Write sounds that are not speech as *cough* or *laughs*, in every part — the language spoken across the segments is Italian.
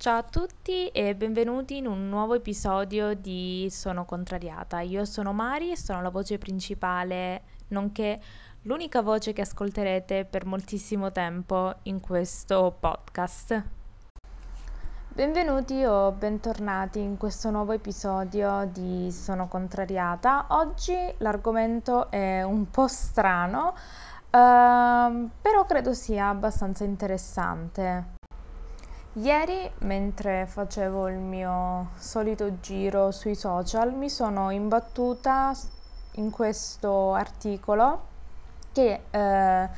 Ciao a tutti e benvenuti in un nuovo episodio di Sono contrariata. Io sono Mari e sono la voce principale, nonché l'unica voce che ascolterete per moltissimo tempo in questo podcast. Benvenuti o bentornati in questo nuovo episodio di Sono contrariata. Oggi l'argomento è un po' strano, uh, però credo sia abbastanza interessante. Ieri, mentre facevo il mio solito giro sui social, mi sono imbattuta in questo articolo che eh,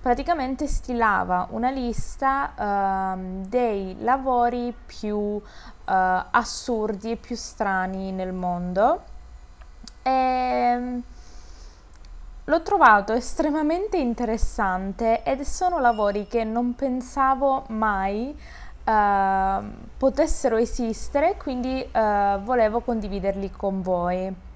praticamente stilava una lista eh, dei lavori più eh, assurdi e più strani nel mondo. E, L'ho trovato estremamente interessante ed sono lavori che non pensavo mai uh, potessero esistere, quindi uh, volevo condividerli con voi.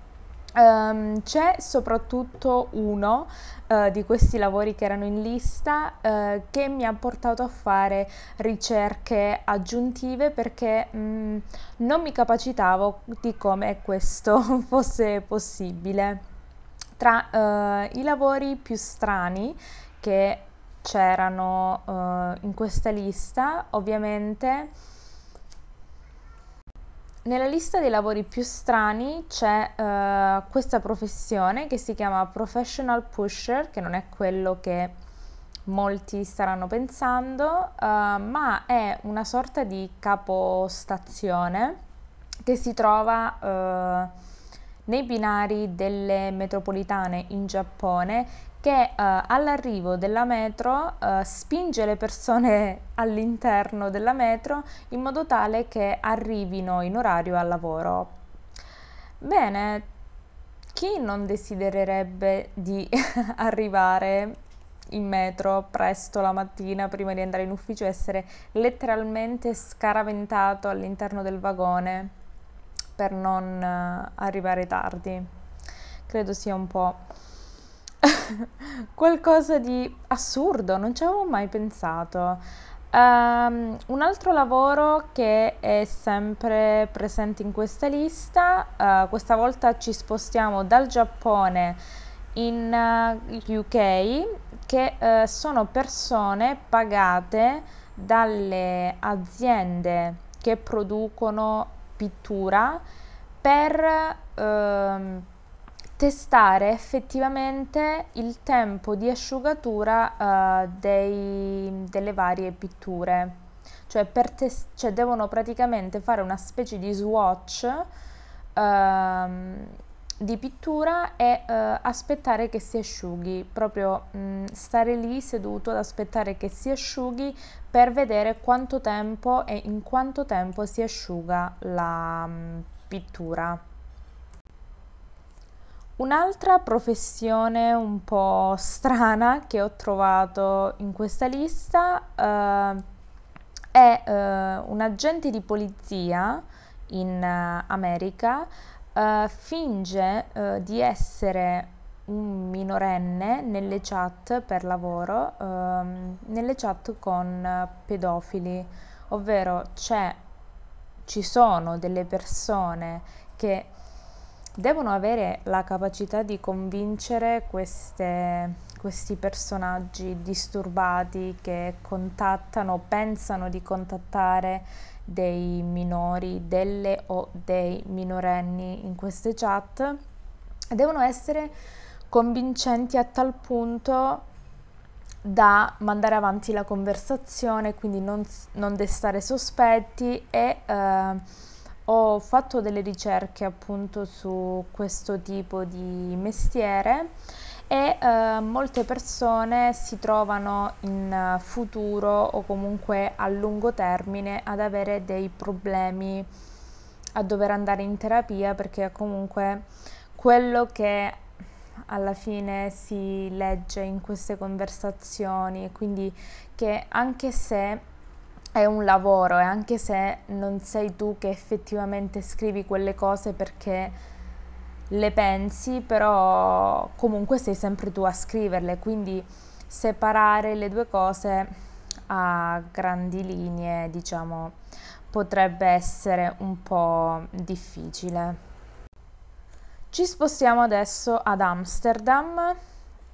Um, c'è soprattutto uno uh, di questi lavori che erano in lista uh, che mi ha portato a fare ricerche aggiuntive perché um, non mi capacitavo di come questo *laughs* fosse possibile. Tra uh, i lavori più strani che c'erano uh, in questa lista, ovviamente nella lista dei lavori più strani c'è uh, questa professione che si chiama professional pusher, che non è quello che molti staranno pensando, uh, ma è una sorta di capostazione che si trova nei binari delle metropolitane in Giappone che uh, all'arrivo della metro uh, spinge le persone *laughs* all'interno della metro in modo tale che arrivino in orario al lavoro. Bene, chi non desidererebbe di *laughs* arrivare in metro presto la mattina prima di andare in ufficio e essere letteralmente scaraventato all'interno del vagone per non uh, arrivare tardi? Credo sia un po' *laughs* qualcosa di assurdo, non ci avevo mai pensato. Um, un altro lavoro che è sempre presente in questa lista, uh, questa volta ci spostiamo dal Giappone in uh, eh, UK, che uh, sono persone pagate dalle aziende che producono pittura per uh, testare effettivamente il tempo di asciugatura uh, dei, delle varie pitture. Cioè, tes- cioè, devono praticamente fare una specie di swatch uh, di pittura e uh, aspettare che si asciughi, proprio mh, mm, stare lì seduto ad aspettare che si asciughi per vedere quanto tempo e in quanto tempo si asciuga la mh, mm, pittura. Un'altra professione un po' strana che ho trovato in questa lista uh, è uh, un agente di polizia in uh, America, finge di essere un minorenne nelle chat per lavoro, ehm, nelle chat con pedofili, ovvero ci sono delle persone che devono avere la capacità di convincere queste, questi personaggi disturbati che contattano, pensano di contattare dei minori, delle o dei minorenni in queste chat, devono essere convincenti a tal punto da mandare avanti la conversazione, quindi non, non destare sospetti e eh, ho fatto delle ricerche appunto su questo tipo di mestiere e eh, molte persone si trovano in futuro o comunque a lungo termine ad avere dei problemi a dover andare in terapia perché comunque quello che alla fine si legge in queste conversazioni quindi che anche se è un lavoro e anche se non sei tu che effettivamente scrivi quelle cose perché le pensi, però comunque sei sempre tu a scriverle, quindi separare le due cose a grandi linee, diciamo, potrebbe essere un po' difficile. Ci spostiamo adesso ad Amsterdam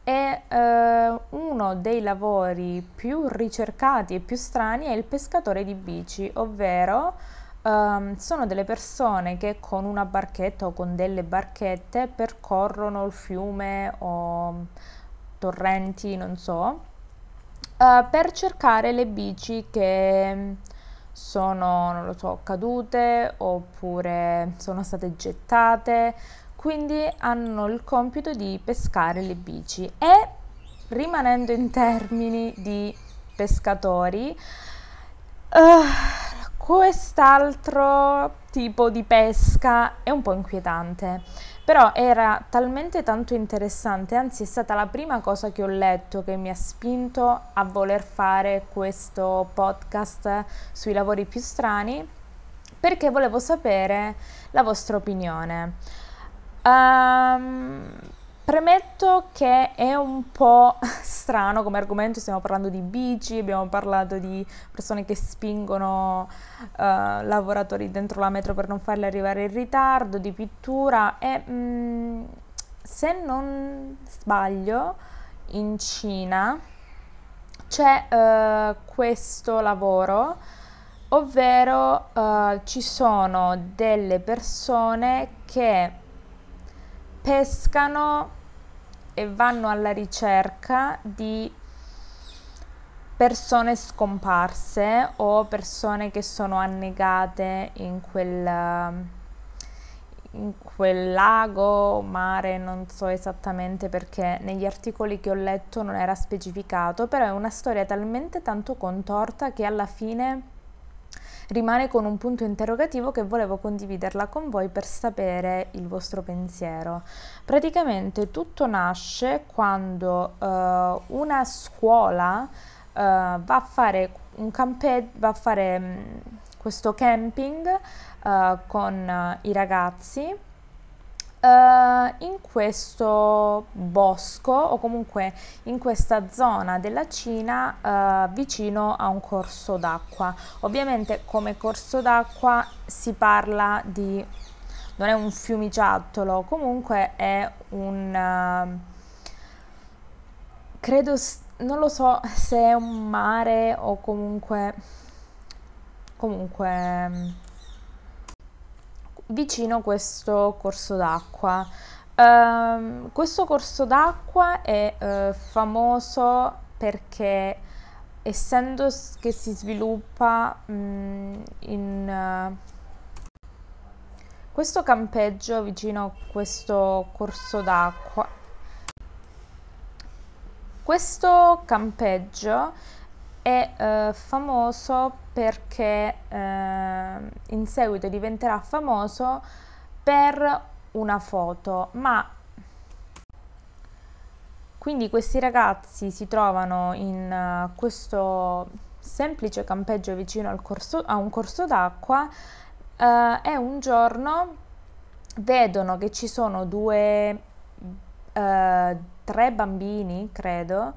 e eh, uno dei lavori più ricercati e più strani è il pescatore di bici, ovvero eh, sono delle persone che con una barchetta o con delle barchette percorrono il fiume o torrenti, non so, eh, per cercare le bici che sono, non lo so, cadute oppure sono state gettate quindi hanno il compito di pescare le bici. E rimanendo in termini di pescatori uh, quest'altro tipo di pesca è un po' inquietante. Però era talmente tanto interessante anzi è stata la prima cosa che ho letto che mi ha spinto a voler fare questo podcast sui lavori più strani perché volevo sapere la vostra opinione Um, premetto che è un po' *laughs* strano come argomento, stiamo parlando di bici, abbiamo parlato di persone che spingono uh, lavoratori dentro la metro per non farli arrivare in ritardo, di pittura e um, se non sbaglio in Cina c'è uh, questo lavoro ovvero uh, ci sono delle persone che pescano e vanno alla ricerca di persone scomparse o persone che sono annegate in quel, in quel lago, mare, non so esattamente perché. Negli articoli che ho letto non era specificato, però è una storia talmente tanto contorta che alla fine rimane con un punto interrogativo che volevo condividerla con voi per sapere il vostro pensiero. Praticamente tutto nasce quando uh, una scuola uh, va a fare un campeggio, va a fare um, questo camping uh, con i ragazzi Uh, in questo bosco o comunque in questa zona della Cina uh, vicino a un corso d'acqua. Ovviamente come corso d'acqua si parla di non è un fiumiciattolo, comunque è un uh, credo non lo so se è un mare o comunque comunque vicino questo corso d'acqua. Um, questo corso d'acqua è uh, famoso perché essendo che si sviluppa um, in uh, questo campeggio vicino a questo corso d'acqua questo campeggio è eh, famoso perché eh, in seguito diventerà famoso per una foto, ma quindi questi ragazzi si trovano in uh, questo semplice campeggio vicino corso, a un corso d'acqua uh, e un giorno vedono che ci sono due, uh, tre bambini, credo,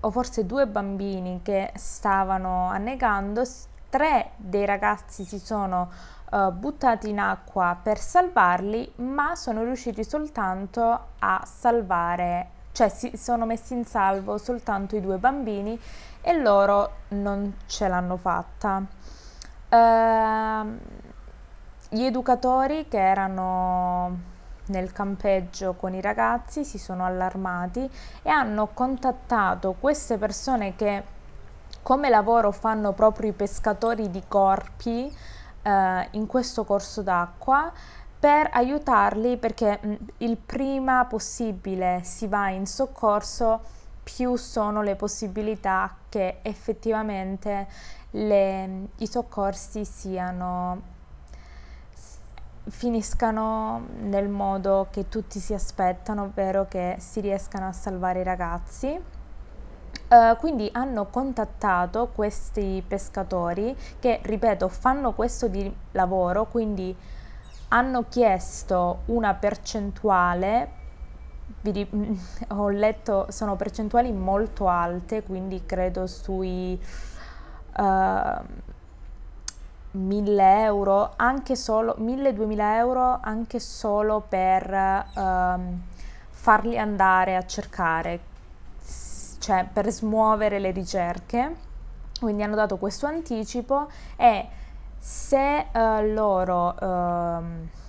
o forse due bambini che stavano annegando, tre dei ragazzi si sono uh, buttati in acqua per salvarli, ma sono riusciti soltanto a salvare, cioè si sono messi in salvo soltanto i due bambini e loro non ce l'hanno fatta. Uh, gli educatori che erano nel campeggio con i ragazzi, si sono allarmati e hanno contattato queste persone che come lavoro fanno proprio i pescatori di corpi eh, in questo corso d'acqua per aiutarli perché mh, il prima possibile si va in soccorso più sono le possibilità che effettivamente le, i soccorsi siano finiscano nel modo che tutti si aspettano, ovvero che si riescano a salvare i ragazzi. Uh, quindi hanno contattato questi pescatori che, ripeto, fanno questo di lavoro, quindi hanno chiesto una percentuale *laughs* ho letto, sono percentuali molto alte, quindi credo sui uh, 1000 euro, anche solo 1000-2000 euro, anche solo per uh, farli andare a cercare, cioè per smuovere le ricerche. Quindi hanno dato questo anticipo e se uh, loro uh,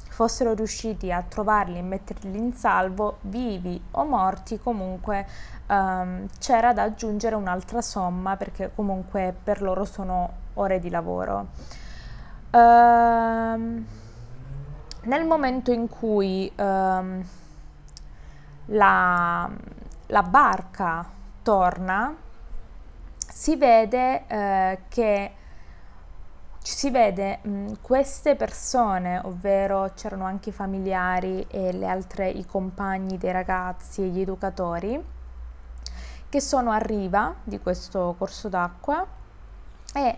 fossero riusciti a trovarli e metterli in salvo, vivi o morti, comunque um, c'era da aggiungere un'altra somma perché comunque per loro sono ore di lavoro. Uh, nel momento in cui um, la, la barca torna, si vede eh, che si vede mh, queste persone, ovvero c'erano anche i familiari e le altre, i compagni dei ragazzi e gli educatori, che sono a riva di questo corso d'acqua e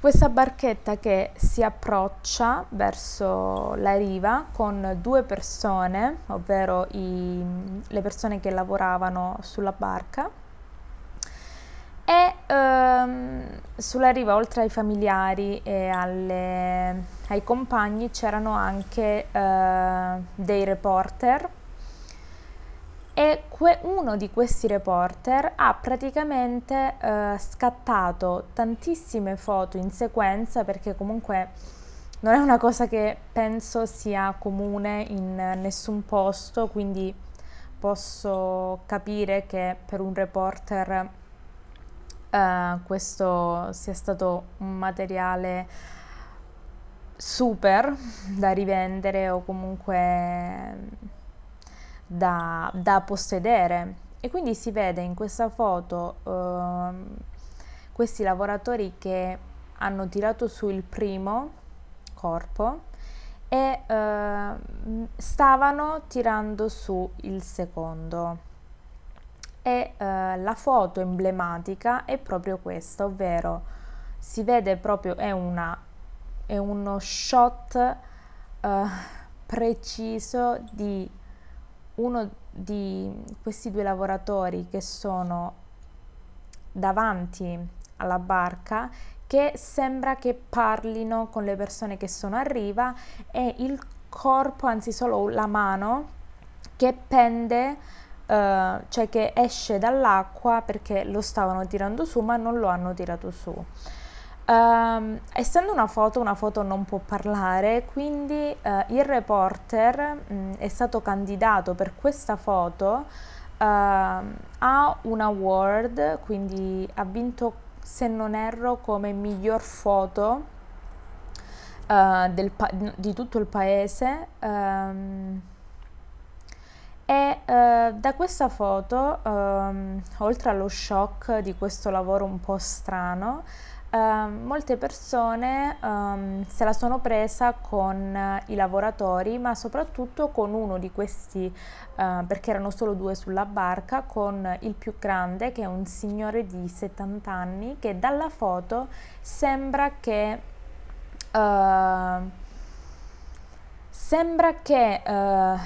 questa barchetta che si approccia verso la riva con due persone, ovvero i, le persone che lavoravano sulla barca, e ehm, sulla riva, oltre ai familiari e alle, ai compagni, c'erano anche eh, dei reporter e que- uno di questi reporter ha praticamente eh, scattato tantissime foto in sequenza perché comunque non è una cosa che penso sia comune in nessun posto, quindi posso capire che per un reporter uh, questo sia stato un materiale super da rivendere o comunque da, da possedere. E quindi si vede in questa foto uh, questi lavoratori che hanno tirato su il primo corpo e uh, stavano tirando su il secondo e eh, la foto emblematica è proprio questa, ovvero si vede proprio, è, una, è uno shot eh, preciso di uno di questi due lavoratori che sono davanti alla barca che sembra che parlino con le persone che sono a riva e il corpo, anzi solo la mano che pende uh, cioè che esce dall'acqua perché lo stavano tirando su ma non lo hanno tirato su. Uh, essendo una foto, una foto non può parlare, quindi uh, il reporter mh, mm, è stato candidato per questa foto uh, a un award, quindi ha vinto, se non erro, come miglior foto pa- di tutto il paese. Um, e eh, da questa foto, ehm, oltre allo shock di questo lavoro un po' strano, eh, molte persone ehm, se la sono presa con eh, i lavoratori, ma soprattutto con uno di questi, eh, perché erano solo due sulla barca, con il più grande, che è un signore di 70 anni, che dalla foto sembra che... Eh, sembra che eh,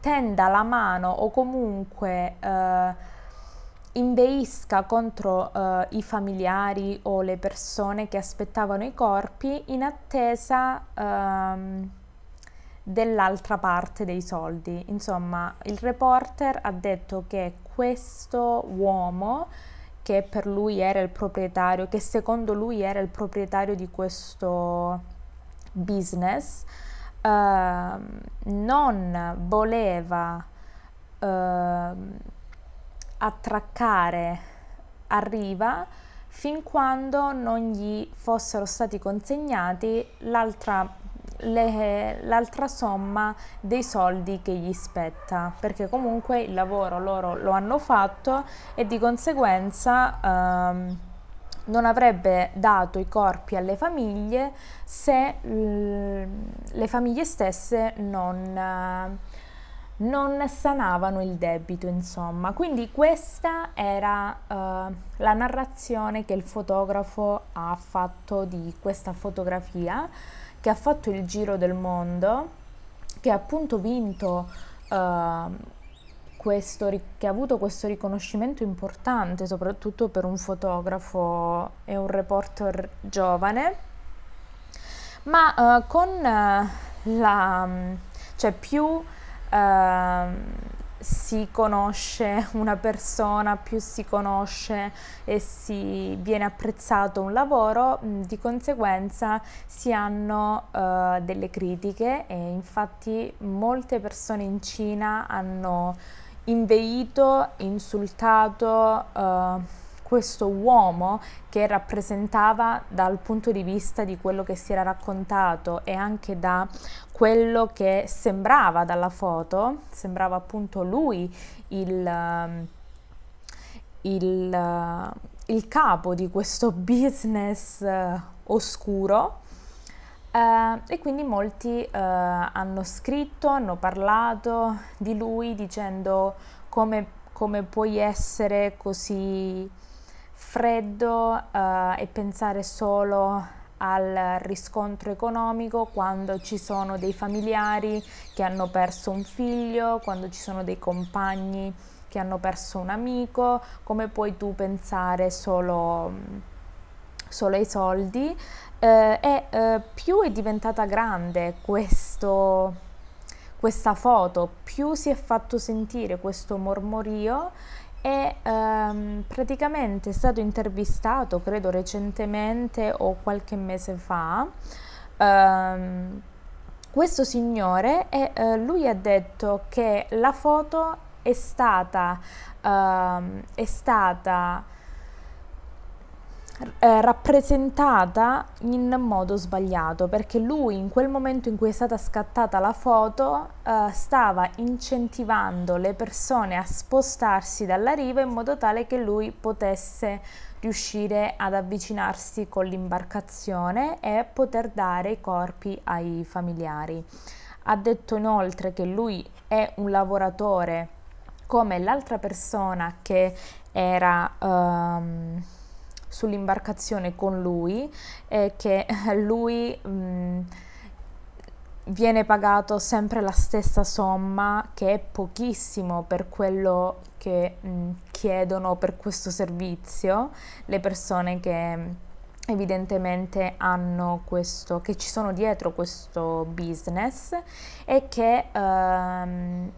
tenda la mano o comunque eh, inveisca contro eh, i familiari o le persone che aspettavano i corpi in attesa ehm, dell'altra parte dei soldi. Insomma, il reporter ha detto che questo uomo che per lui era il proprietario, che secondo lui era il proprietario di questo business, Ehm, non voleva uh, attraccare a riva fin quando non gli fossero stati consegnati l'altra, le, l'altra somma dei soldi che gli spetta, perché comunque il lavoro loro lo hanno fatto e di conseguenza... Um, non avrebbe dato i corpi alle famiglie se le famiglie stesse non, non, sanavano il debito, insomma. Quindi questa era uh, la narrazione che il fotografo ha fatto di questa fotografia, che ha fatto il giro del mondo, che ha appunto vinto uh, questo, che ha avuto questo riconoscimento importante, soprattutto per un fotografo e un reporter giovane, ma uh, con uh, la, cioè più uh, si conosce una persona, più si conosce e si viene apprezzato un lavoro, di conseguenza si hanno uh, delle critiche e infatti molte persone in Cina hanno inveito, insultato uh, questo uomo che rappresentava dal punto di vista di quello che si era raccontato e anche da quello che sembrava dalla foto, sembrava appunto lui il, um, il, uh, il capo di questo business uh, oscuro. Uh, e quindi molti uh, hanno scritto, hanno parlato di lui dicendo come, come puoi essere così freddo uh, e pensare solo al riscontro economico quando ci sono dei familiari che hanno perso un figlio, quando ci sono dei compagni che hanno perso un amico, come puoi tu pensare solo, solo ai soldi? Eh, e eh, più è diventata grande questo, questa foto, più si è fatto sentire questo mormorio e ehm, praticamente è stato intervistato, credo recentemente o qualche mese fa, ehm, questo signore e eh, lui ha detto che la foto è stata, ehm, è stata eh, rappresentata in modo sbagliato perché lui in quel momento in cui è stata scattata la foto eh, stava incentivando le persone a spostarsi dalla riva in modo tale che lui potesse riuscire ad avvicinarsi con l'imbarcazione e poter dare i corpi ai familiari. Ha detto inoltre che lui è un lavoratore come l'altra persona che era... Um, sull'imbarcazione con lui e che *laughs* lui mh, mm, viene pagato sempre la stessa somma che è pochissimo per quello che mh, mm, chiedono per questo servizio le persone che mm, evidentemente hanno questo che ci sono dietro questo business e che ehm,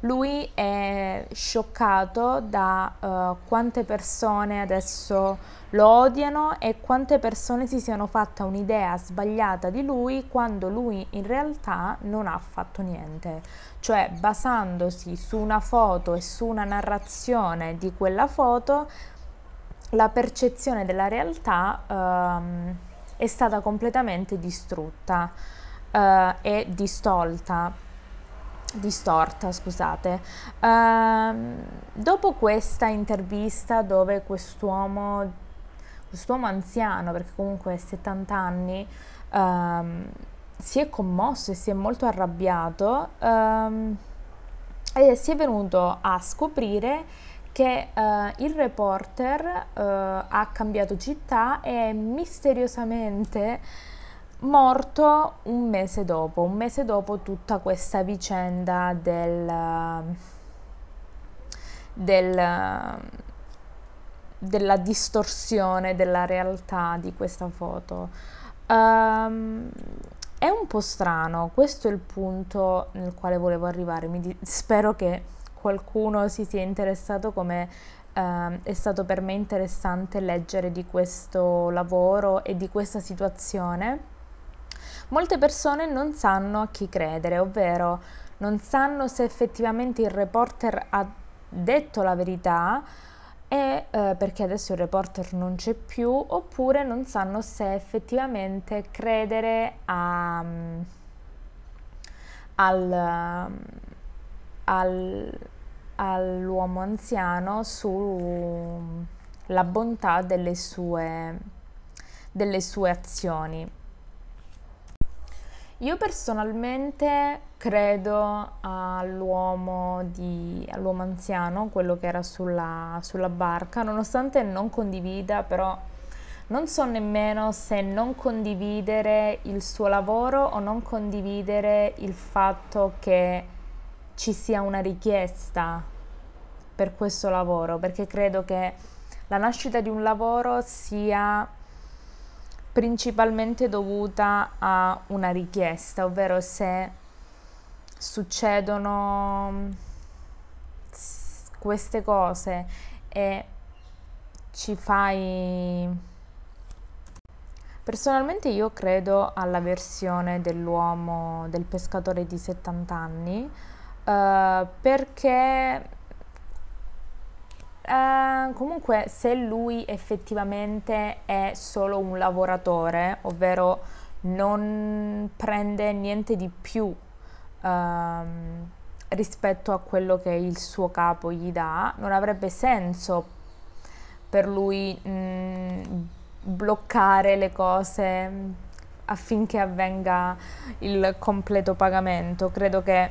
lui è scioccato da uh, quante persone adesso lo odiano e quante persone si siano fatta un'idea sbagliata di lui quando lui in realtà non ha fatto niente. Cioè, basandosi su una foto e su una narrazione di quella foto, la percezione della realtà um, è stata completamente distrutta uh, e distolta distorta, scusate. Uh, dopo questa intervista dove quest'uomo, quest'uomo anziano, perché comunque ha 70 anni, uh, si è commosso e si è molto arrabbiato uh, e si è venuto a scoprire che uh, il reporter uh, ha cambiato città e misteriosamente morto un mese dopo, un mese dopo tutta questa vicenda del, del, della distorsione della realtà di questa foto. Um, è un po' strano, questo è il punto nel quale volevo arrivare. Di- spero che qualcuno si sia interessato come uh, è stato per me interessante leggere di questo lavoro e di questa situazione Molte persone non sanno a chi credere, ovvero non sanno se effettivamente il reporter ha detto la verità e eh, perché adesso il reporter non c'è più, oppure non sanno se effettivamente credere a, um, al, al, all'uomo anziano sulla bontà delle sue, delle sue azioni. Io personalmente credo all'uomo, di, all'uomo anziano, quello che era sulla, sulla barca, nonostante non condivida, però non so nemmeno se non condividere il suo lavoro o non condividere il fatto che ci sia una richiesta per questo lavoro, perché credo che la nascita di un lavoro sia principalmente dovuta a una richiesta, ovvero se succedono queste cose e ci fai... Personalmente io credo alla versione dell'uomo, del pescatore di 70 anni, uh, perché Uh, comunque, se lui effettivamente è solo un lavoratore, ovvero non prende niente di più uh, rispetto a quello che il suo capo gli dà, non avrebbe senso per lui mh, mm, bloccare le cose affinché avvenga il completo pagamento. Credo che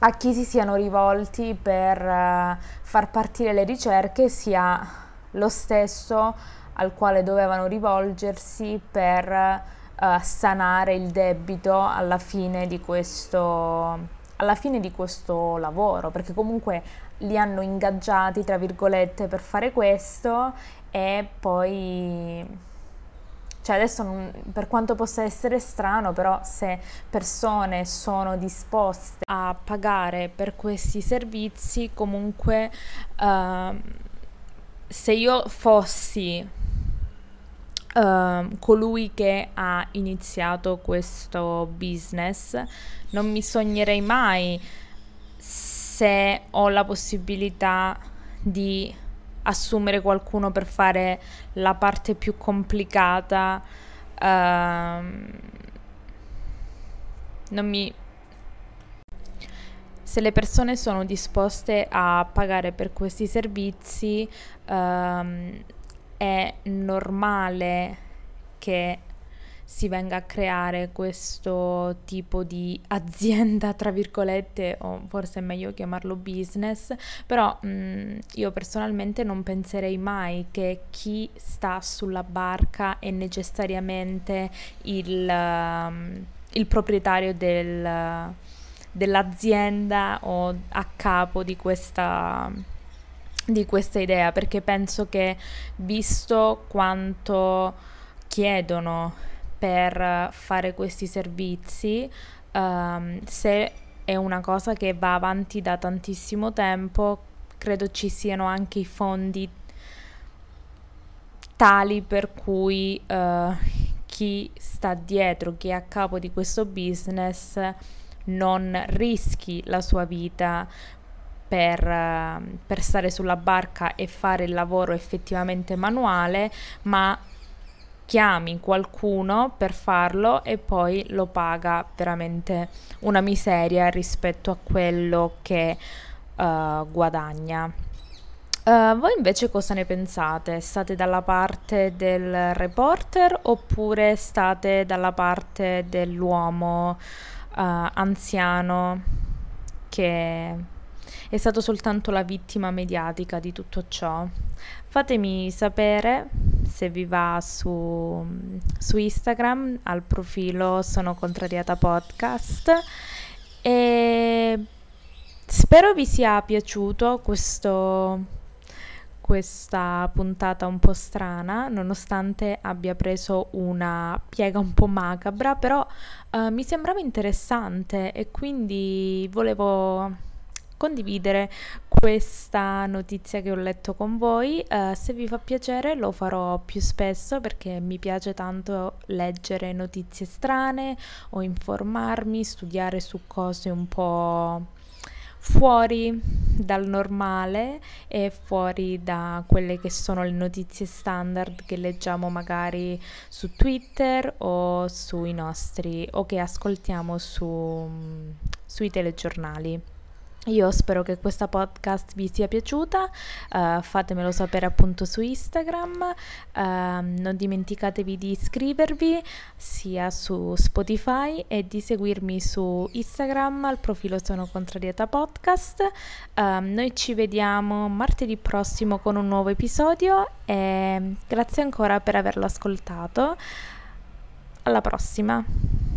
a chi si siano rivolti per uh, far partire le ricerche sia lo stesso al quale dovevano rivolgersi per uh, sanare il debito alla fine di questo alla fine di questo lavoro, perché comunque li hanno ingaggiati, tra virgolette, per fare questo e poi cioè adesso non, per quanto possa essere strano, però se persone sono disposte a pagare per questi servizi, comunque uh, se io fossi uh, colui che ha iniziato questo business, non mi sognerei mai se ho la possibilità di assumere qualcuno per fare la parte più complicata. Uh, non mi... Se le persone sono disposte a pagare per questi servizi, uh, è normale che si venga a creare questo tipo di azienda, tra virgolette, o forse è meglio chiamarlo business, però mh, mm, io personalmente non penserei mai che chi sta sulla barca è necessariamente il, uh, il proprietario del, dell'azienda o a capo di questa di questa idea perché penso che visto quanto chiedono per fare questi servizi, um, se è una cosa che va avanti da tantissimo tempo, credo ci siano anche i fondi tali per cui uh, chi sta dietro, chi è a capo di questo business non rischi la sua vita per, uh, per stare sulla barca e fare il lavoro effettivamente manuale, ma chiami qualcuno per farlo e poi lo paga veramente una miseria rispetto a quello che uh, guadagna. Uh, voi invece cosa ne pensate? State dalla parte del reporter oppure state dalla parte dell'uomo uh, anziano che è stato soltanto la vittima mediatica di tutto ciò? Fatemi sapere se vi va su, su Instagram al profilo Sono Contrariata Podcast e spero vi sia piaciuto questo, questa puntata un po' strana, nonostante abbia preso una piega un po' macabra, però uh, mi sembrava interessante e quindi volevo condividere questa notizia che ho letto con voi. Uh, se vi fa piacere lo farò più spesso perché mi piace tanto leggere notizie strane o informarmi, studiare su cose un po' fuori dal normale e fuori da quelle che sono le notizie standard che leggiamo magari su Twitter o sui nostri o che ascoltiamo su, sui telegiornali. Io spero che questa podcast vi sia piaciuta, uh, fatemelo sapere appunto su Instagram, uh, non dimenticatevi di iscrivervi sia su Spotify e di seguirmi su Instagram al profilo Sono Contrariata Podcast. Uh, noi ci vediamo martedì prossimo con un nuovo episodio e grazie ancora per averlo ascoltato. Alla prossima!